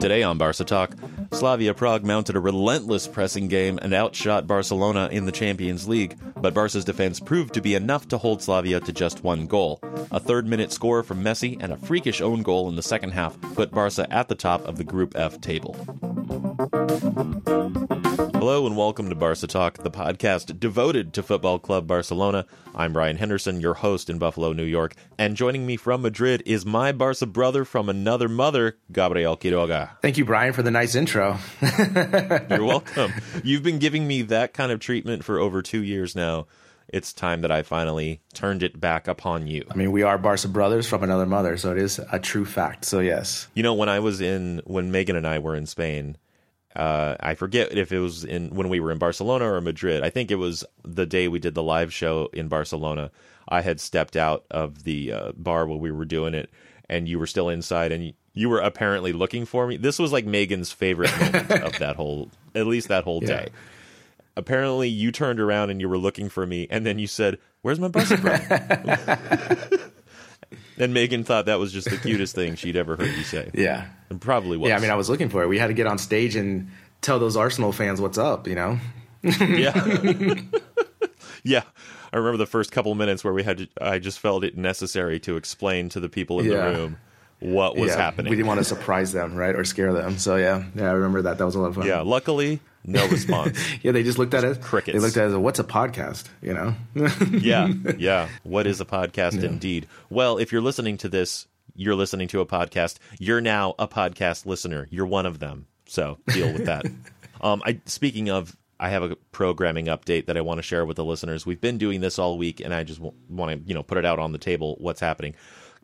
Today on Barca Talk, Slavia Prague mounted a relentless pressing game and outshot Barcelona in the Champions League, but Barca's defense proved to be enough to hold Slavia to just one goal. A third minute score from Messi and a freakish own goal in the second half put Barca at the top of the Group F table. Hello and welcome to Barca Talk, the podcast devoted to Football Club Barcelona. I'm Brian Henderson, your host in Buffalo, New York, and joining me from Madrid is my Barca brother from another mother, Gabriel Quiroga. Thank you, Brian, for the nice intro. You're welcome. You've been giving me that kind of treatment for over two years now. It's time that I finally turned it back upon you. I mean, we are Barca brothers from another mother, so it is a true fact. So, yes. You know, when I was in, when Megan and I were in Spain, uh, I forget if it was in when we were in Barcelona or Madrid. I think it was the day we did the live show in Barcelona. I had stepped out of the uh, bar while we were doing it, and you were still inside, and you were apparently looking for me. This was like Megan's favorite moment of that whole, at least that whole day. Apparently, you turned around and you were looking for me, and then you said, "Where's my brother?" And Megan thought that was just the cutest thing she'd ever heard you say. Yeah. And probably was. Yeah, I mean, I was looking for it. We had to get on stage and tell those Arsenal fans what's up, you know? yeah. yeah. I remember the first couple minutes where we had to, I just felt it necessary to explain to the people in Yeah. the room what was yeah, happening. We didn't want to surprise them, right? Or scare them. So, yeah. Yeah, I remember that. That was a lot of fun. yeah, luckily, no response. Yeah, they just looked at it. Crickets. They looked at it as, what's a podcast, you know? yeah, yeah. What is a podcast indeed? Well, if you're listening to this, you're listening to a podcast. You're now a podcast listener. You're one of them. So deal with that. um, I speaking of, I have a programming update that I want to share with the listeners. We've been doing this all week, and I just want to you know put it out on the table what's happening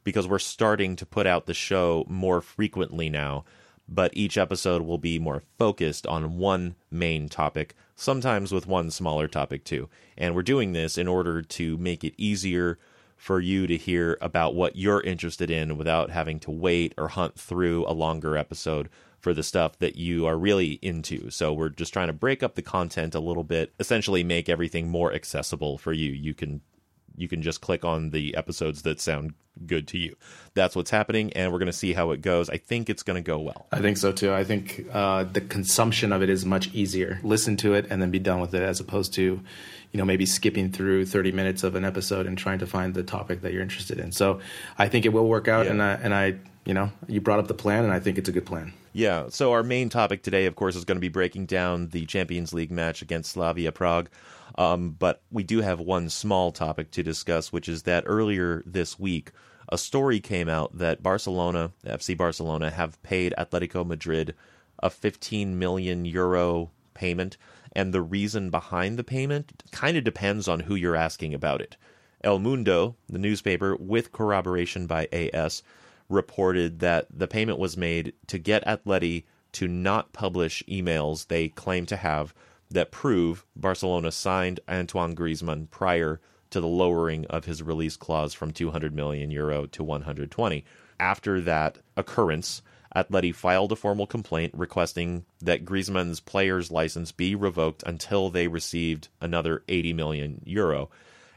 because we're starting to put out the show more frequently now. But each episode will be more focused on one main topic, sometimes with one smaller topic too. And we're doing this in order to make it easier for you to hear about what you're interested in without having to wait or hunt through a longer episode for the stuff that you are really into. So we're just trying to break up the content a little bit, essentially make everything more accessible for you. You can you can just click on the episodes that sound good to you. That's what's happening and we're going to see how it goes. I think it's going to go well. I think so too. I think uh, the consumption of it is much easier. Listen to it and then be done with it, as opposed to, you know, maybe skipping through 30 minutes of an episode and trying to find the topic that you're interested in. So I think it will work out. Yeah. And I, and I, you know, you brought up the plan, and I think it's a good plan. Yeah, so our main topic today, of course, is going to be breaking down the Champions League match against Slavia Prague. Um, but we do have one small topic to discuss, which is that earlier this week, a story came out that Barcelona, FC Barcelona, have paid Atletico Madrid a 15 million euro payment. And the reason behind the payment kind of depends on who you're asking about it. El Mundo, the newspaper, with corroboration by AS, reported that the payment was made to get Atleti to not publish emails they claim to have that prove Barcelona signed Antoine Griezmann prior to the lowering of his release clause from 200 million euro to 120. After that occurrence, Atleti filed a formal complaint requesting that Griezmann's player's license be revoked until they received another 80 million euro.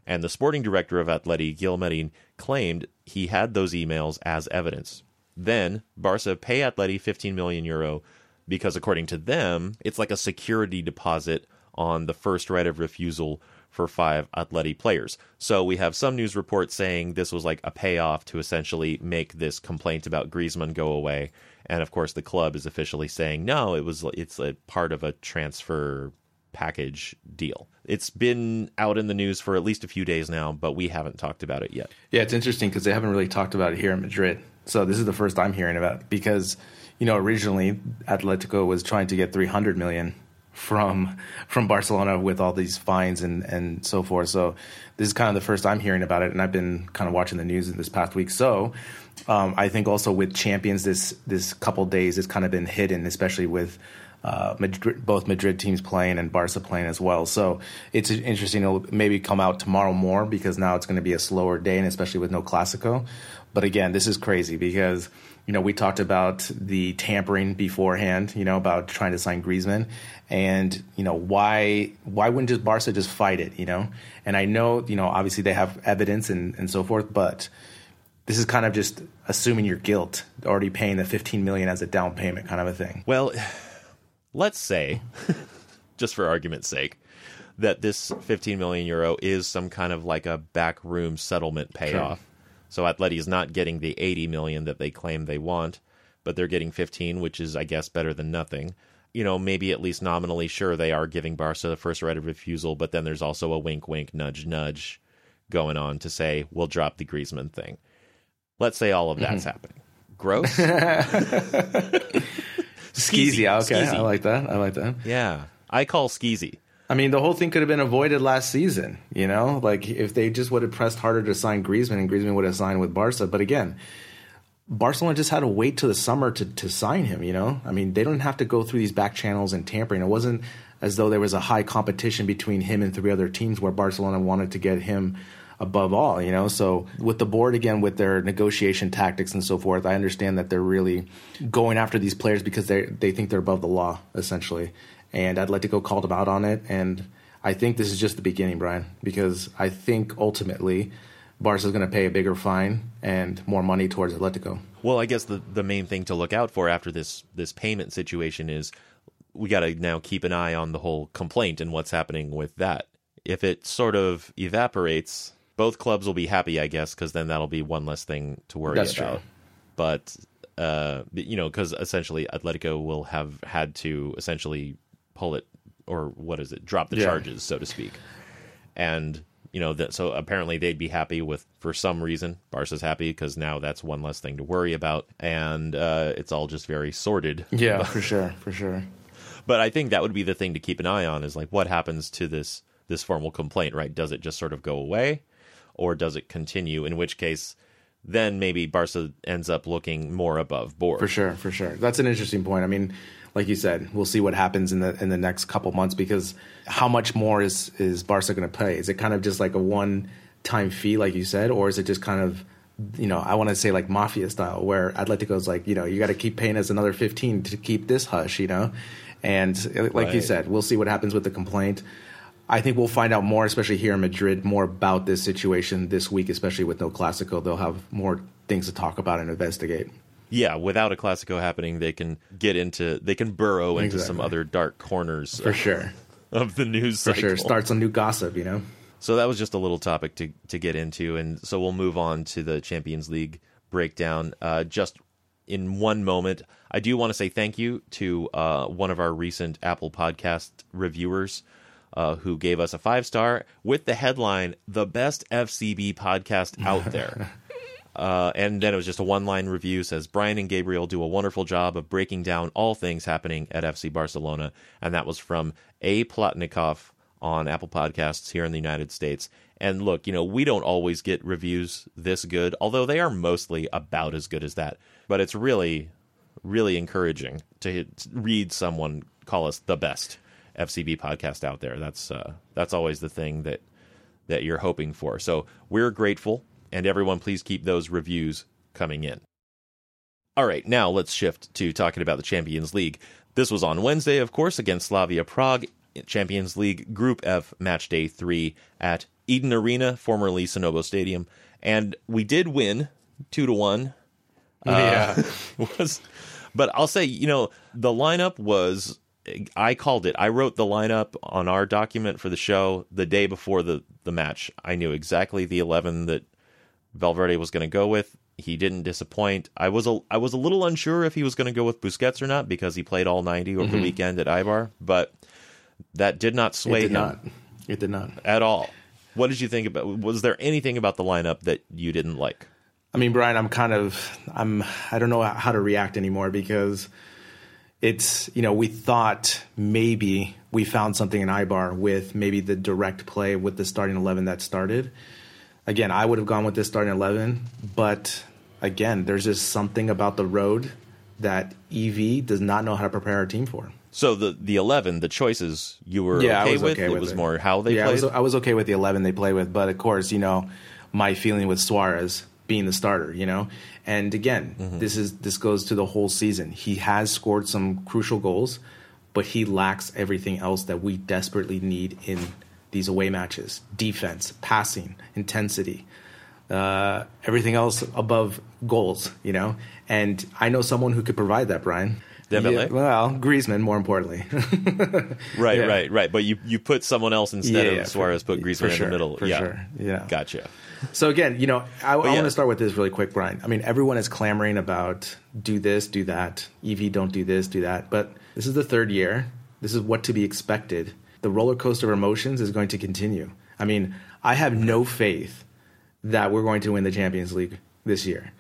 And the sporting director of Atleti, Gil Marin, claimed he had those emails as evidence. Then Barca pay Atleti 15 million euro because according to them, it's like a security deposit on the first right of refusal for five Atleti players. So we have some news reports saying this was like a payoff to essentially make this complaint about Griezmann go away. And of course, the club is officially saying no, it was it's a part of a transfer package deal. It's been out in the news for at least a few days now, but we haven't talked about it yet. Yeah, it's interesting because they haven't really talked about it here in Madrid. So this is the first I'm hearing about because you know originally Atletico was trying to get 300 million from from Barcelona with all these fines and and so forth. So this is kind of the first I'm hearing about it, and I've been kind of watching the news in this past week. So um, I think also with champions this this couple days, it's kind of been hidden, especially with. Uh, Madrid, both Madrid teams playing and Barca playing as well. So it's interesting. It'll maybe come out tomorrow more because now it's going to be a slower day, and especially with no Clasico. But again, this is crazy because you know we talked about the tampering beforehand. You know about trying to sign Griezmann, and you know why why wouldn't just Barca just fight it? You know, and I know you know obviously they have evidence and and so forth, but this is kind of just assuming your guilt, already paying the 15 million as a down payment, kind of a thing. Well, let's say, just for argument's sake, that this 15 million euro is some kind of like a backroom settlement payoff. Sure. So Atleti is not getting the 80 million that they claim they want, but they're getting 15, which is, I guess, better than nothing. You know, maybe at least nominally, sure, they are giving Barca the first right of refusal, but then there's also a wink, wink, nudge, nudge going on to say, we'll drop the Griezmann thing. Let's say all of that's mm-hmm. happening. Gross? skeezy. Okay, skeezy. I like that. I like that. Yeah. I call skeezy. I mean, the whole thing could have been avoided last season. You know, like if they just would have pressed harder to sign Griezmann, and Griezmann would have signed with Barca. But again, Barcelona just had to wait till the summer to to sign him. You know, I mean, they don't have to go through these back channels and tampering. It wasn't as though there was a high competition between him and three other teams where Barcelona wanted to get him above all, you know. So with the board again with their negotiation tactics and so forth, I understand that they're really going after these players because they they think they're above the law essentially and Atletico called him out on it. And I think this is just the beginning, Brian, because I think ultimately Barca is going to pay a bigger fine and more money towards Atletico. Well, I guess the the main thing to look out for after this this payment situation is we got to now keep an eye on the whole complaint and what's happening with that. If it sort of evaporates, both clubs will be happy, I guess, because then that'll be one less thing to worry That's about. True. But uh, you know, because essentially Atletico will have had to essentially pull it or what is it, drop the yeah. charges, so to speak. And you know that so apparently they'd be happy with for some reason Barca's happy because now that's one less thing to worry about, and uh, it's all just very sorted. Yeah, for sure, for sure. But I think that would be the thing to keep an eye on is like what happens to this this formal complaint, right? Does it just sort of go away, or does it continue? In which case, then maybe Barca ends up looking more above board. For sure, for sure. That's an interesting point. I mean, like you said, we'll see what happens in the in the next couple months because how much more is is Barca going to pay? Is it kind of just like a one time fee, like you said, or is it just kind of you know, I want to say like mafia style, where Atletico's like, you know, you got to keep paying us another 15 to keep this hush, you know? And like right. you said, we'll see what happens with the complaint. I think we'll find out more, especially here in Madrid, more about this situation this week, especially with no Clasico. They'll have more things to talk about and investigate yeah, without a Clasico happening, they can get into they can burrow into exactly. some other dark corners for of, sure of the news. For cycle. sure, starts a new gossip. You know. So that was just a little topic to to get into, and so we'll move on to the Champions League breakdown. Uh, just in one moment, I do want to say thank you to uh, one of our recent Apple Podcast reviewers. Uh, who gave us a five star with the headline "The best FCB podcast out there." Uh, and then it was just a one line review says Brian and Gabriel do a wonderful job of breaking down all things happening at FC Barcelona. And that was from A. Plotnikov on Apple Podcasts here in the United States. And look, you know, we don't always get reviews this good, although they are mostly about as good as that. But it's really, really encouraging to read someone call us the best FCB podcast out there. That's uh, that's always the thing that that you're hoping for. So we're grateful and everyone, please keep those reviews coming in. All right, now let's shift to talking about the Champions League. This was on Wednesday, of course, against Slavia Prague, Champions League Group F Match Day 3 at Eden Arena, formerly Sinobo Stadium. And we did win 2 to 1. Yeah. Uh, was, but I'll say, you know, the lineup was I called it. I wrote the lineup on our document for the show the day before the the match. I knew exactly the eleven that Valverde was going to go with. He didn't disappoint. I was a I was a little unsure if he was going to go with Busquets or not because he played all 90 over Mm-hmm. the weekend at Eibar, but that did not It sway did him not. It did not. at all. What did you think about? Was there anything about the lineup that you didn't like? I mean, Brian, I'm kind of I'm I don't know how to react anymore because it's you know we thought maybe we found something in Eibar with maybe the direct play with the starting eleven that started. Again, I would have gone with this starting eleven, but again, there's just something about the road that EV does not know how to prepare a team for. So the the 11, the choices you were Yeah, I okay was with. okay it with was it. more how they yeah, I played. was, I was okay with the 11 they play with, but of course, you know, my feeling with Suarez being the starter, you know. And again, Mm-hmm. this is this goes to the whole season. He has scored some crucial goals, but he lacks everything else that we desperately need in these away matches: defense, passing, intensity, uh, everything else above goals, you know. And I know someone who could provide that, Brian. Yeah, well, Griezmann, more importantly. right, yeah. right, right. But you you put someone else instead Yeah, of Suarez. put Griezmann in sure, the middle. for yeah, sure, yeah. Gotcha. So again, you know, I, I want to start with this really quick, Brian. I mean, everyone is clamoring about do this, do that. EV don't do this, do that. But this is the third year. This is what to be expected. The roller coaster of emotions is going to continue. I mean, I have no faith that we're going to win the Champions League this year.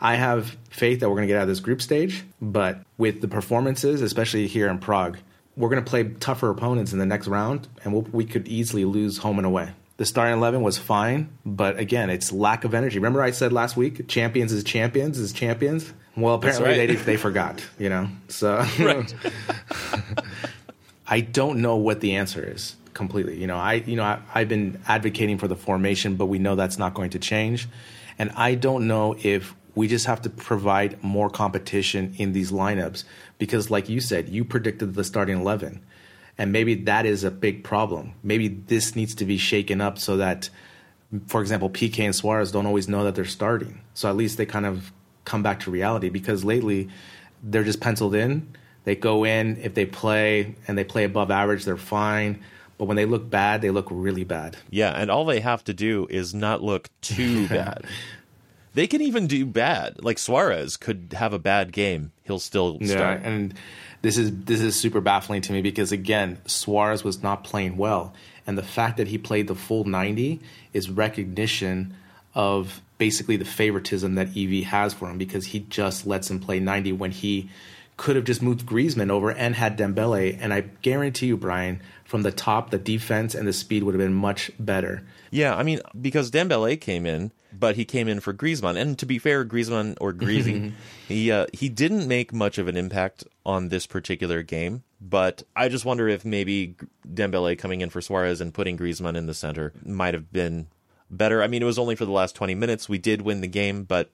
I have faith that we're going to get out of this group stage, but with the performances, especially here in Prague, we're going to play tougher opponents in the next round, and we'll, we could easily lose home and away. The starting 11 was fine, but again, it's lack of energy. Remember, I said last week, champions is champions is champions? Well, apparently right. they, they forgot, you know? So I don't know what the answer is completely. You know, I you know I, I've been advocating for the formation, but we know that's not going to change, and I don't know if we just have to provide more competition in these lineups because, like you said, you predicted the starting eleven, and maybe that is a big problem. Maybe this needs to be shaken up so that, for example, Piqué and Suarez don't always know that they're starting, so at least they kind of come back to reality because lately they're just penciled in. They go in if they play and they play above average, they're fine. But when they look bad, they look really bad. Yeah, and all they have to do is not look too bad. They can even do bad. Like Suarez could have a bad game. He'll still start. Yeah, and this is this is super baffling to me because again, Suarez was not playing well, and the fact that he played the full ninety is recognition of basically the favoritism that EV has for him because he just lets him play ninety when he could have just moved Griezmann over and had Dembele, and I guarantee you, Brian, from the top, the defense and the speed would have been much better. Yeah, I mean, because Dembele came in, but he came in for Griezmann. And to be fair, Griezmann or Greasy, he uh, he didn't make much of an impact on this particular game. But I just wonder if maybe Dembele coming in for Suarez and putting Griezmann in the center might have been better. I mean, it was only for the last 20 minutes. We did win the game, but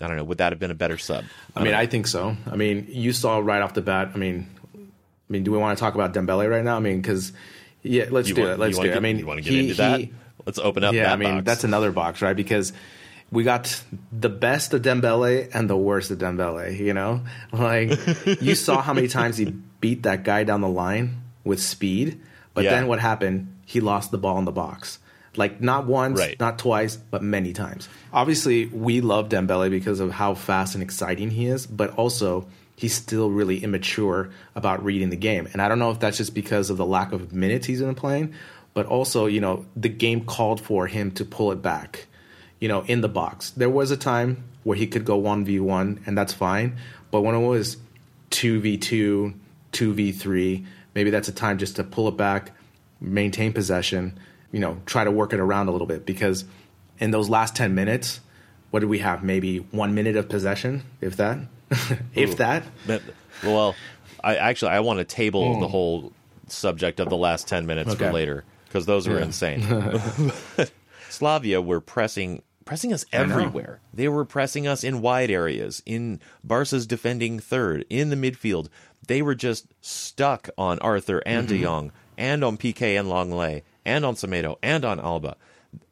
I don't know. Would that have been a better sub? I mean, I think so. I mean, you saw right off the bat. I mean, I mean, do we want to talk about Dembele right now? I mean, because yeah, let's You do want- it. Let's do wanna it. I mean, you want to get he- into that? he- Let's open up. yeah, that I mean, box. that's another box, right? Because we got the best of Dembele and the worst of Dembele. You know, like you saw how many times he beat that guy down the line with speed, but Yeah. then what happened? He lost the ball in the box. Like not once, Right. not twice, but many times. Obviously, we love Dembele because of how fast and exciting he is, but also he's still really immature about reading the game. And I don't know if that's just because of the lack of minutes he's been playing, but also, you know, the game called for him to pull it back, you know, in the box. There was a time where he could go 1v1, and that's fine. But when it was 2v2, 2v3, maybe that's a time just to pull it back, maintain possession, you know, try to work it around a little bit because in those last 10 minutes, what did we have? Maybe one minute of possession, if that. if that. That- well, I actually I want to table hmm. the whole subject of the last ten minutes for later because those were Yeah. insane. Slavia were pressing pressing us everywhere. They were pressing us in wide areas, in Barca's defending third, in the midfield. They were just stuck on Arthur and De mm-hmm. Jong, and on Piqué and Lenglet, and on Semedo, and on Alba.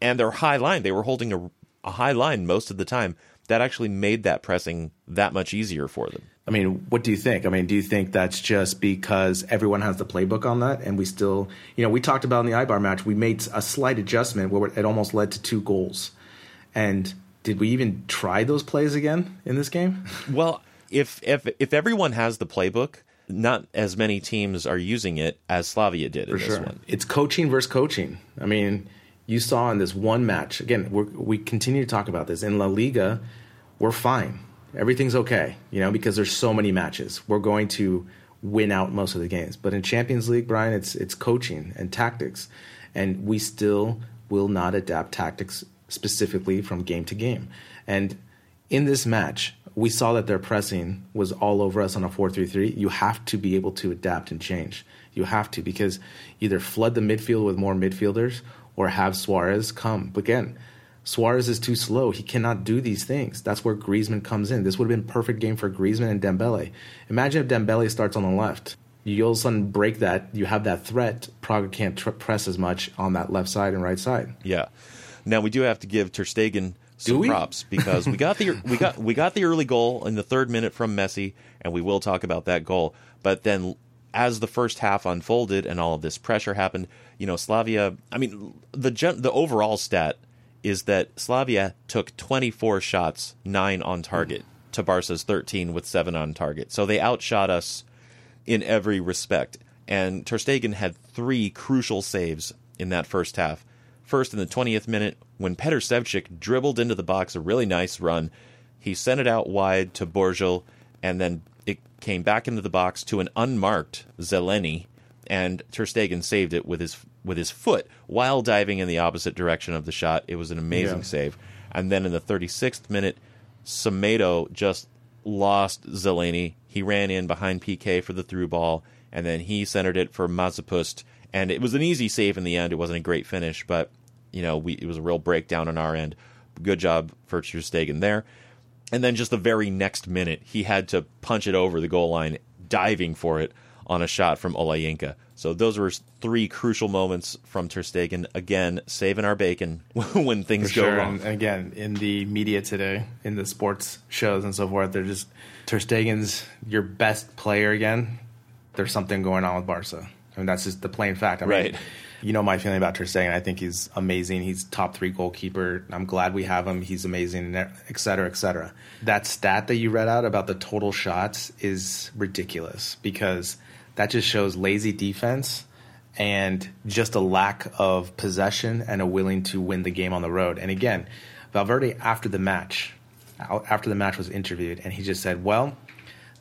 And their high line, they were holding a, a high line most of the time. that actually made that pressing that much easier for them. I mean, what do you think? I mean, do you think that's just because everyone has the playbook on that, and we still, you know, we talked about in the Eibar match, we made a slight adjustment where it almost led to two goals, and did we even try those plays again in this game? Well, if if if everyone has the playbook, not as many teams are using it as Slavia did For in this sure. one. It's coaching versus coaching. I mean, you saw in this one match, again, we're, we continue to talk about this. In La Liga, we're fine. Everything's okay, you know, because there's so many matches. We're going to win out most of the games. But in Champions League, Brian, it's it's coaching and tactics. And we still will not adapt tactics specifically from game to game. And in this match, we saw that their pressing was all over us on a 4-3-3. You have to be able to adapt and change. You have to because either flood the midfield with more midfielders or have Suarez come. But again, Suarez is too slow. He cannot do these things. That's where Griezmann comes in. This would have been perfect game for Griezmann and Dembele. Imagine if Dembele starts on the left. You all of a sudden break that. You have that threat. Praga can't tr- press as much on that left side and right side. Yeah. Now we do have to give Ter Stegen some we? props because we got the we got we got the early goal in the third minute from Messi, and we will talk about that goal. But then, as the first half unfolded and all of this pressure happened, you know, Slavia. I mean, the gen, the overall stat is that Slavia took 24 shots, nine on target, to Barca's 13 with seven on target. So they outshot us in every respect. And Ter Stegen had three crucial saves in that first half. First, in the 20th minute, when Petr Sevcik dribbled into the box, a really nice run, he sent it out wide to Borgel, and then it came back into the box to an unmarked Zeleny, and Ter Stegen saved it with his with his foot while diving in the opposite direction of the shot. It was an amazing Yeah. save. And then in the 36th minute, Semedo just lost Zeleny. He ran in behind Piqué for the through ball, and then he centered it for Masopust. And it was an easy save in the end. It wasn't a great finish, but you know, we it was a real breakdown on our end. Good job for Ter Stegen there. And then just the very next minute, he had to punch it over the goal line, diving for it on a shot from Olayinka. So those were three crucial moments from Ter Stegen. Again, saving our bacon when things For go sure. wrong. And again, in the media today, in the sports shows and so forth, they're just Ter Stegen's your best player again. There's something going on with Barca. I mean, that's just the plain fact. I mean, Right. You know my feeling about Ter Stegen. I think he's amazing. He's top three goalkeeper. I'm glad we have him. He's amazing, et cetera, et cetera. That stat that you read out about the total shots is ridiculous because that just shows lazy defense and just a lack of possession and a willing to win the game on the road. And again, Valverde after the match, after the match was interviewed, and he just said, "Well,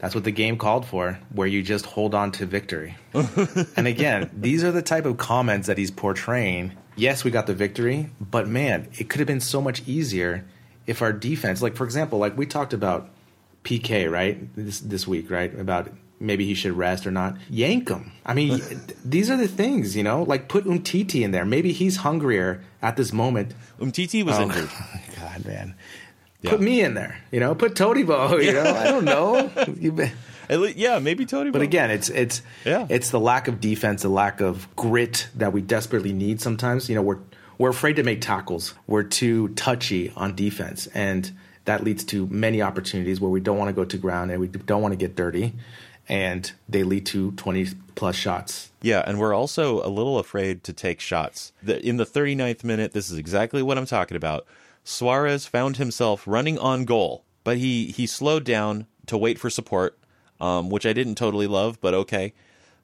that's what the game called for, where you just hold on to victory." and again, these are the type of comments that he's portraying. Yes, we got the victory, but man, it could have been so much easier if our defense, like for example, like we talked about Piqué, right? This this week, right? About maybe he should rest or not. Yank him. I mean, these are the things, you know. Like put Umtiti in there. Maybe he's hungrier at this moment. Umtiti was Oh, injured. God, man. Yeah. Put me in there, you know. Put Todibo, you know. I don't know. You At le- yeah, maybe Tony. but again, it's it's Yeah. it's the lack of defense, the lack of grit that we desperately need sometimes. You know, we're we're afraid to make tackles. We're too touchy on defense, and that leads to many opportunities where we don't want to go to ground and we don't want to get dirty, and they lead to twenty plus shots. Yeah, and we're also a little afraid to take shots. The, in the 39th minute, this is exactly what I'm talking about. Suarez found himself running on goal, but he he slowed down to wait for support, um, which I didn't totally love, but okay.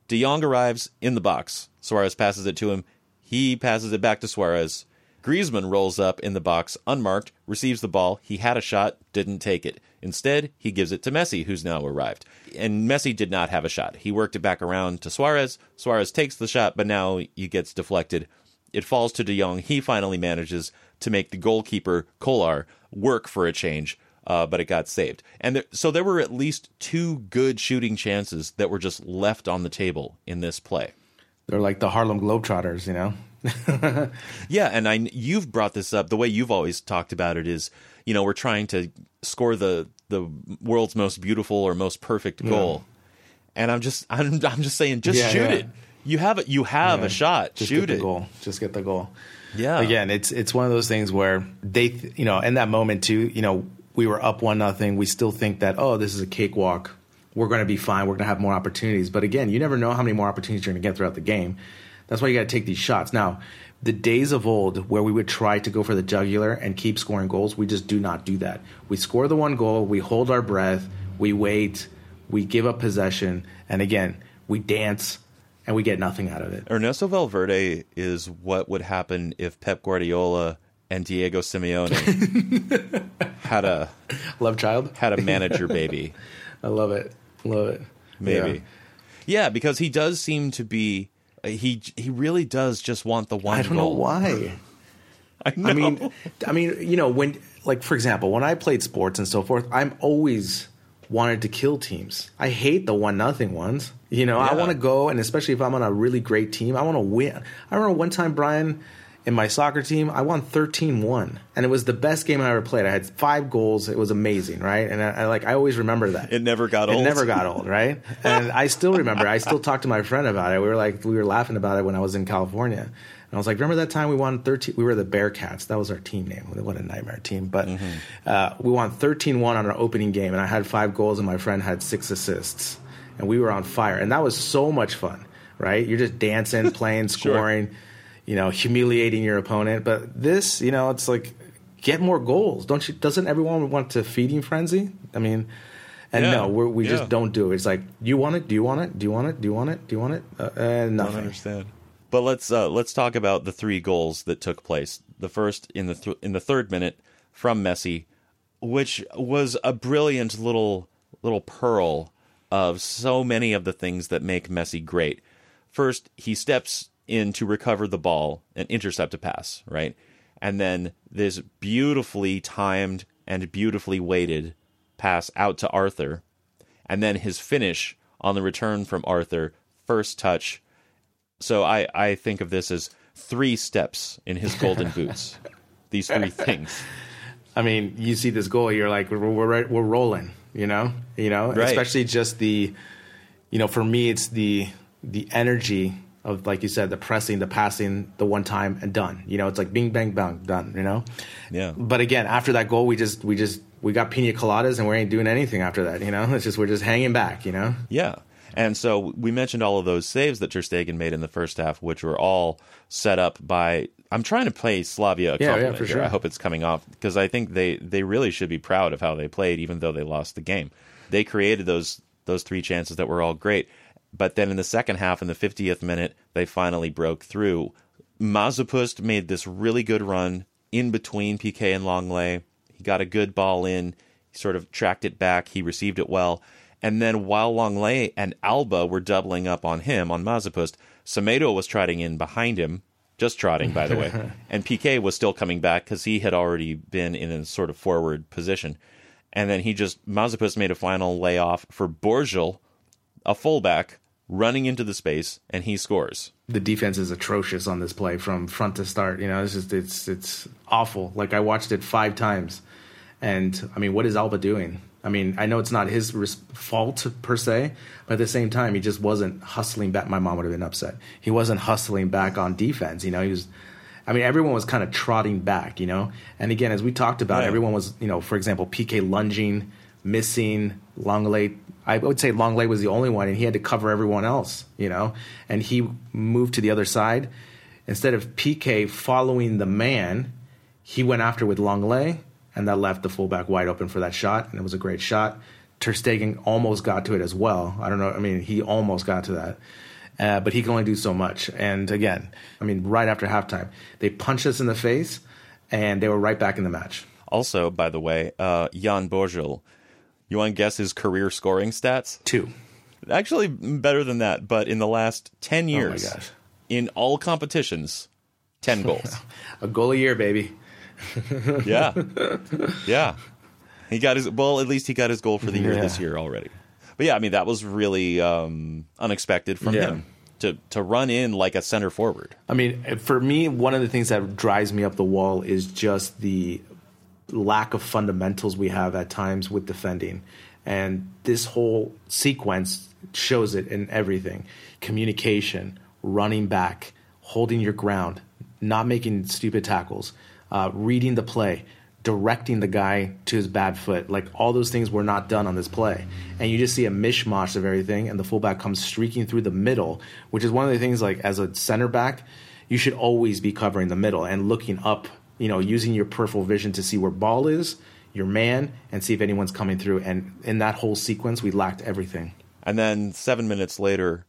De Jong arrives in the box. Suarez passes it to him. He passes it back to Suarez. Griezmann rolls up in the box unmarked, receives the ball. He had a shot, didn't take it. Instead, he gives it to Messi, who's now arrived. And Messi did not have a shot. He worked it back around to Suarez. Suarez takes the shot, but now he gets deflected. It falls to De Jong. He finally manages to make the goalkeeper, Kolar, work for a change, uh, but it got saved. And there, so there were at least two good shooting chances that were just left on the table in this play. They're like the Harlem Globetrotters, you know. Yeah, and I you've brought this up. The way you've always talked about it is, you know, we're trying to score the the world's most beautiful or most perfect goal, and I'm just I'm I'm just saying, just Yeah, shoot yeah. it. You have a, you have a shot. Just shoot get the it. goal. Just get the goal. Yeah. Again, it's it's one of those things where they, th- you know, in that moment too, you know, we were up one nothing. We still think that oh, this is a cakewalk. We're going to be fine. We're going to have more opportunities. But again, you never know how many more opportunities you're going to get throughout the game. That's why you got to take these shots. Now, the days of old where we would try to go for the jugular and keep scoring goals, we just do not do that. We score the one goal, we hold our breath, we wait, we give up possession, and again, we dance and we get nothing out of it. Ernesto Valverde is what would happen if Pep Guardiola and Diego Simeone had a love child, had a manager baby. I love it, love it. Maybe, yeah. yeah, because he does seem to be. He he really does just want the one. I don't goal. know why. I, know. I mean, I mean, you know, when like for example, when I played sports and so forth, I'm always wanted to kill teams. I hate the one nothing ones. You know, I want to go, and especially if I'm on a really great team, I want to win. I remember one time, Brian, in my soccer team, I won 13-1, and it was the best game I ever played. I had five goals. It was amazing, right? And I, I like I always remember that. It never got It old. It never got old, right? And I still remember. I still talked to my friend about it. We were like, we were laughing about it when I was in California. And I was like, remember that time we won 13? We were the Bearcats. That was our team name. What a nightmare team. But uh, we won 13 1 on our opening game. And I had five goals, and my friend had six assists. And we were on fire. And that was so much fun, right? You're just dancing, playing, Sure. scoring, you know, humiliating your opponent. But this, you know, it's like, get more goals. Don't you? Doesn't everyone want to feeding frenzy? I mean, and Yeah. no, we're, we Yeah. just don't do it. It's like, you want it? Do you want it? Do you want it? Do you want it? Do you want it? Uh, uh, I don't nothing. understand. But let's uh, let's talk about the three goals that took place. The first in the th- in the third minute from Messi, which was a brilliant little little pearl of so many of the things that make Messi great. First, he steps in to recover the ball and intercept a pass, right? And then this beautifully timed and beautifully weighted pass out to Arthur, and then his finish on the return from Arthur, first touch. So I, I think of this as three steps in his golden boots. These three things. I mean, you see this goal, you're like, we're we're, we're rolling, you know, you know, Right. especially just the, you know, for me, it's the the energy of like you said, the pressing, the passing, the one time and done. You know, it's like bing bang bang done. You know. Yeah. But again, after that goal, we just we just we got pina coladas and we ain't doing anything after that. You know, it's just we're just hanging back. You know. Yeah. And so we mentioned all of those saves that Ter Stegen made in the first half, which were all set up by. I'm trying to play Slavia a Yeah, yeah, compliment for here. sure. I hope it's coming off because I think they, they really should be proud of how they played, even though they lost the game. They created those those three chances that were all great, but then in the second half, in the 50th minute, they finally broke through. Masopust made this really good run in between Piqué and Lenglet. He got a good ball in. He sort of tracked it back. He received it well. And then while Lenglet and Alba were doubling up on him, on Masopust, Semedo was trotting in behind him, just trotting, by the way. and Piqué was still coming back because he had already been in a sort of forward position. And then he just, Masopust made a final layoff for Borgel, a fullback, running into the space, and he scores. the defense is atrocious on this play from front to start. You know, it's just it's it's awful. Like I watched it five times, and I mean, what is Alba doing? I mean, I know it's not his res- fault per se, but at the same time, he just wasn't hustling back. My mom would have been upset. He wasn't hustling back on defense. You know, he was. I mean, everyone was kind of trotting back. You know, and again, as we talked about, everyone was. You know, for example, Piqué lunging, missing, Lenglet. I would say Lenglet was the only one, and he had to cover everyone else, you know. And he moved to the other side. Instead of Piqué following the man, he went after with Lenglet, and that left the fullback wide open for that shot, and it was a great shot. Ter Stegen almost got to it as well. I don't know. I mean, he almost got to that. Uh, but he can only do so much. And again, I mean, right after halftime, they punched us in the face, and they were right back in the match. Also, by the way, uh, Jan Borgel, you want to guess his career scoring stats? Two. Actually, better than that, but in the last 10 years, gosh. in all competitions, 10 goals. A goal a year, baby. yeah. Yeah. He got his, well, at least he got his goal for the year Yeah. this year already. But yeah, I mean, that was really um, unexpected from Yeah. him to, to run in like a center forward. I mean, for me, one of the things that drives me up the wall is just the lack of fundamentals we have at times with defending. And this whole sequence shows it in everything communication, running back, holding your ground, not making stupid tackles, uh, reading the play, directing the guy to his bad foot. Like all those things were not done on this play. And you just see a mishmash of everything, and the fullback comes streaking through the middle, which is one of the things like as a center back, you should always be covering the middle and looking up, you know, using your peripheral vision to see where ball is, your man, and see if anyone's coming through. And in that whole sequence, we lacked everything. And then seven minutes later,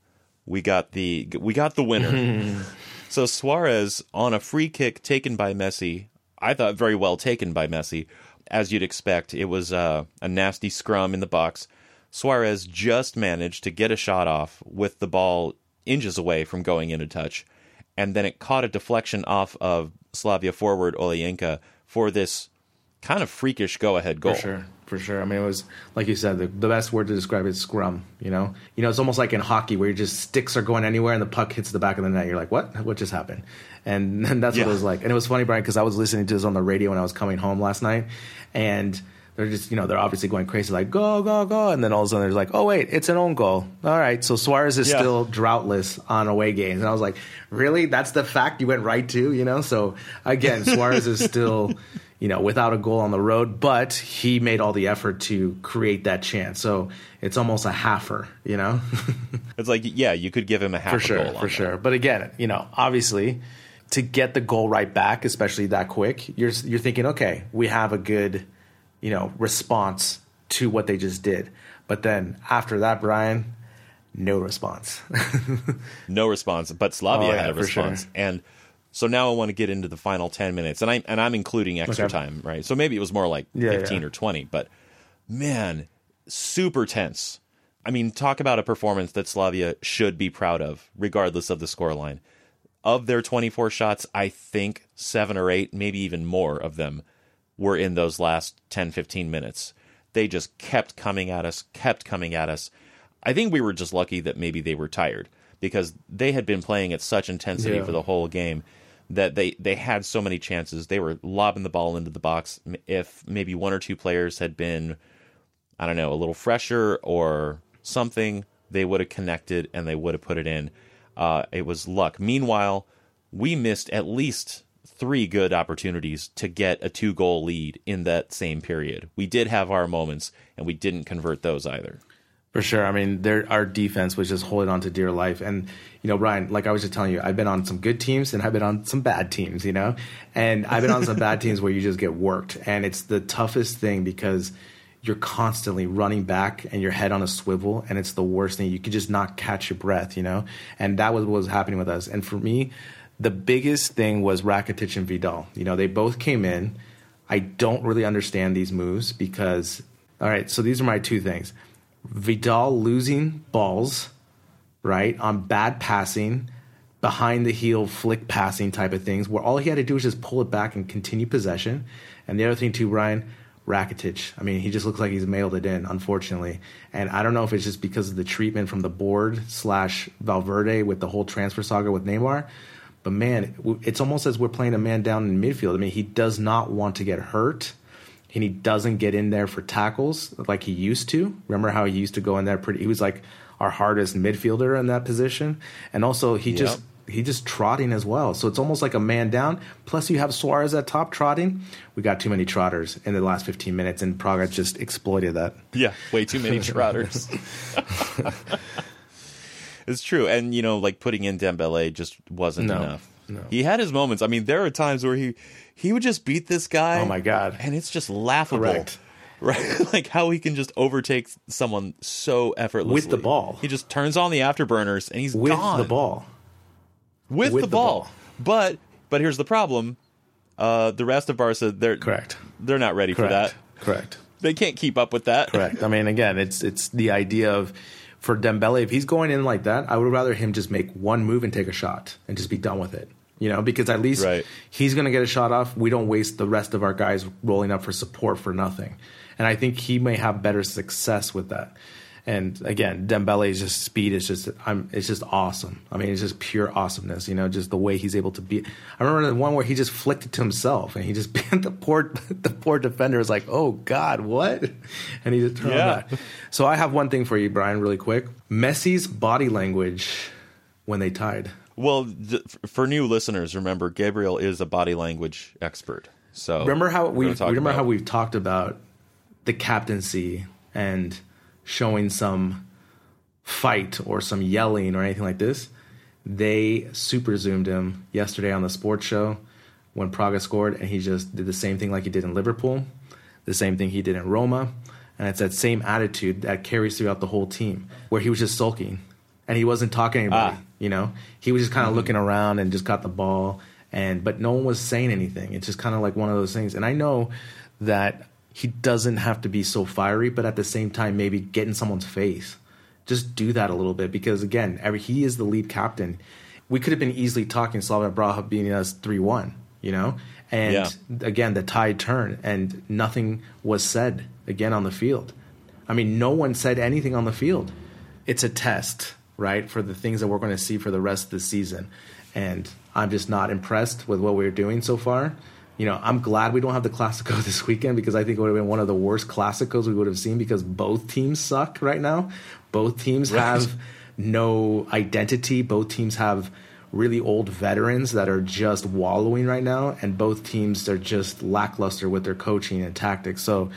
we got the we got the winner. so Suarez on a free kick taken by Messi I thought very well taken by Messi, as you'd expect. It was uh, a nasty scrum in the box. Suarez just managed to get a shot off with the ball inches away from going into touch, and then it caught a deflection off of Slavia forward Olayinka for this kind of freakish go-ahead goal. For sure, for sure. I mean, it was like you said, the, the best word to describe it is scrum. You know, you know, it's almost like in hockey where you just sticks are going anywhere and the puck hits the back of the net. You're like, what? What just happened? And, and that's yeah. what it was like. And it was funny, Brian, because I was listening to this on the radio when I was coming home last night, and they're just, you know, they're obviously going crazy, like go, go, go, and then all of a sudden they're like, oh wait, it's an own goal. All right, so Suarez is yeah. still droughtless on away games, and I was like, really? That's the fact you went right to, you know? So again, Suarez is still. You know, without a goal on the road, but he made all the effort to create that chance. So it's almost a halfer, you know? it's like, yeah, you could give him a half for sure, for sure. But again, you know, obviously, to get the goal right back, especially that quick, you're you're thinking, okay, we have a good, you know, response to what they just did. But then after that, Brian, no response. no response. But Slavia oh, yeah, had a response, sure. and so now I want to get into the final ten minutes, and I and I'm including extra okay. time, right? So maybe it was more like yeah, fifteen yeah. or twenty, but man, super tense. I mean, talk about a performance that Slavia should be proud of, regardless of the scoreline of their 24 shots, I think seven or eight, maybe even more of them were in those last 10, 15 minutes. They just kept coming at us, kept coming at us. I think we were just lucky that maybe they were tired because they had been playing at such intensity yeah. for the whole game that they, they had so many chances. They were lobbing the ball into the box. If maybe one or two players had been, I don't know, a little fresher or something, they would have connected and they would have put it in. Uh, it was luck. Meanwhile, we missed at least three good opportunities to get a two goal lead in that same period. We did have our moments, and we didn't convert those either. For sure. I mean, there, our defense was just holding on to dear life. And, you know, Brian, like I was just telling you, I've been on some good teams and I've been on some bad teams, you know? And I've been on some bad teams where you just get worked. And it's the toughest thing because – you're constantly running back and your head on a swivel and it's the worst thing you could just not catch your breath you know and that was what was happening with us and for me the biggest thing was Rakitic and Vidal you know they both came in I don't really understand these moves because all right so these are my two things Vidal losing balls right on bad passing behind the heel flick passing type of things where all he had to do was just pull it back and continue possession and the other thing too Brian Rakitic. I mean, he just looks like he's mailed it in, unfortunately. And I don't know if it's just because of the treatment from the board slash Valverde with the whole transfer saga with Neymar. But man, it's almost as we're playing a man down in midfield. I mean, he does not want to get hurt, and he doesn't get in there for tackles like he used to. Remember how he used to go in there pretty? He was like our hardest midfielder in that position, and also he yep. just he just trotting as well. So it's almost like a man down. Plus, you have Suarez at top trotting. We got too many trotters in the last 15 minutes, and Praga just exploited that. Yeah, way too many trotters. it's true, and you know, like putting in Dembele just wasn't no, enough. No. He had his moments. I mean, there are times where he he would just beat this guy. Oh my god! And it's just laughable. Correct. Right, like how he can just overtake someone so effortlessly with the ball. He just turns on the afterburners and he's with gone. the ball with, with the, ball. the, ball. But but here's the problem: uh, the rest of Barca, they're correct. They're not ready correct. for that. Correct. They can't keep up with that. Correct. I mean, again, it's it's the idea of for Dembele, if he's going in like that, I would rather him just make one move and take a shot and just be done with it. You know, because at least right. he's going to get a shot off. We don't waste the rest of our guys rolling up for support for nothing. And I think he may have better success with that. And again, Dembele's just speed is just I'm it's just awesome. I mean, it's just pure awesomeness. You know, just the way he's able to be. I remember the one where he just flicked it to himself, and he just bent the poor the poor defender was like, "Oh God, what?" And he just turned yeah. back. So I have one thing for you, Brian, really quick. Messi's body language when they tied. Well, th- for new listeners, remember Gabriel is a body language expert. So remember how we we're gonna talk remember about- how we've talked about the captaincy and showing some fight or some yelling or anything like this. They super zoomed him yesterday on the sports show when Praga scored, and he just did the same thing like he did in Liverpool, the same thing he did in Roma, and it's that same attitude that carries throughout the whole team, where he was just sulking and he wasn't talking to anybody. Ah. You know, he was just kind of mm-hmm. looking around and just got the ball, and but no one was saying anything. It's just kind of like one of those things. And I know that he doesn't have to be so fiery, but at the same time, maybe get in someone's face. Just do that a little bit because again, every, he is the lead captain. We could have been easily talking Slavia Praha beating us three one, you know, and Yeah. again the tide turned and nothing was said again on the field. I mean, no one said anything on the field. It's a test, right, for the things that we're going to see for the rest of the season. And I'm just not impressed with what we're doing so far. You know, I'm glad we don't have the Classico this weekend because I think it would have been one of the worst Classicos we would have seen because both teams suck right now. Both teams Right. have no identity. Both teams have really old veterans that are just wallowing right now, and both teams are just lackluster with their coaching and tactics. So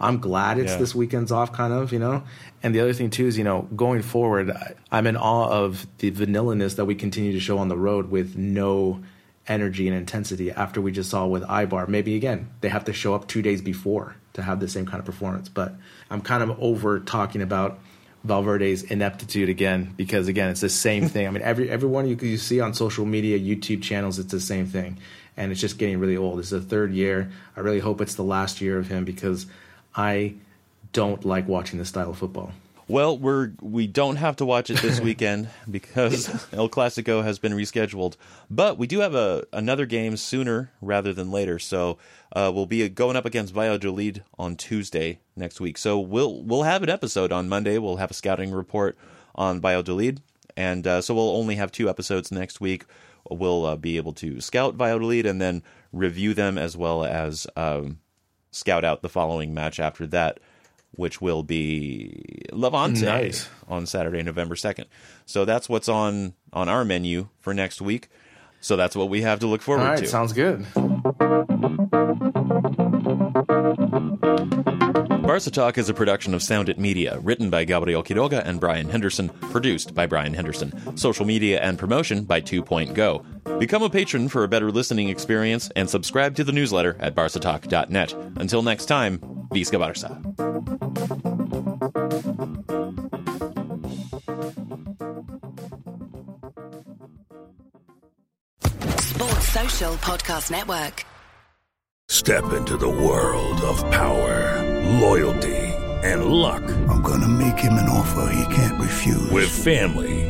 I'm glad it's Yeah. this weekend's off, kind of, you know. And the other thing too is, you know, going forward, I'm in awe of the vanillaness that we continue to show on the road with no energy and intensity after we just saw with Eibar. Maybe again, they have to show up two days before to have the same kind of performance. But I'm kind of over talking about Valverde's ineptitude again because again, it's the same thing. I mean, every everyone you you see on social media, YouTube channels, it's the same thing, and it's just getting really old. It's the third year. I really hope it's the last year of him because I don't like watching this style of football. Well, we're we don't have to watch it this weekend because El Clasico has been rescheduled. But we do have a another game sooner rather than later. So uh, we'll be going up against Valladolid on Tuesday next week. So we'll we'll have an episode on Monday. We'll have a scouting report on Valladolid, and uh, so we'll only have two episodes next week. We'll uh, be able to scout Valladolid and then review them as well as um, scout out the following match after that, which will be Levante Nice. on Saturday, November second. So that's what's on on our menu for next week. So that's what we have to look forward All right, to. sounds good. Barca Talk is a production of Sound It Media, written by Gabriel Quiroga and Brian Henderson, produced by Brian Henderson. Social media and promotion by Two Point Go. Become a patron for a better listening experience and subscribe to the newsletter at barcatalk.net. Until next time, Visca Barca. Sports Social Podcast Network. Step into the world of power, loyalty, and luck. I'm gonna make him an offer he can't refuse. With family,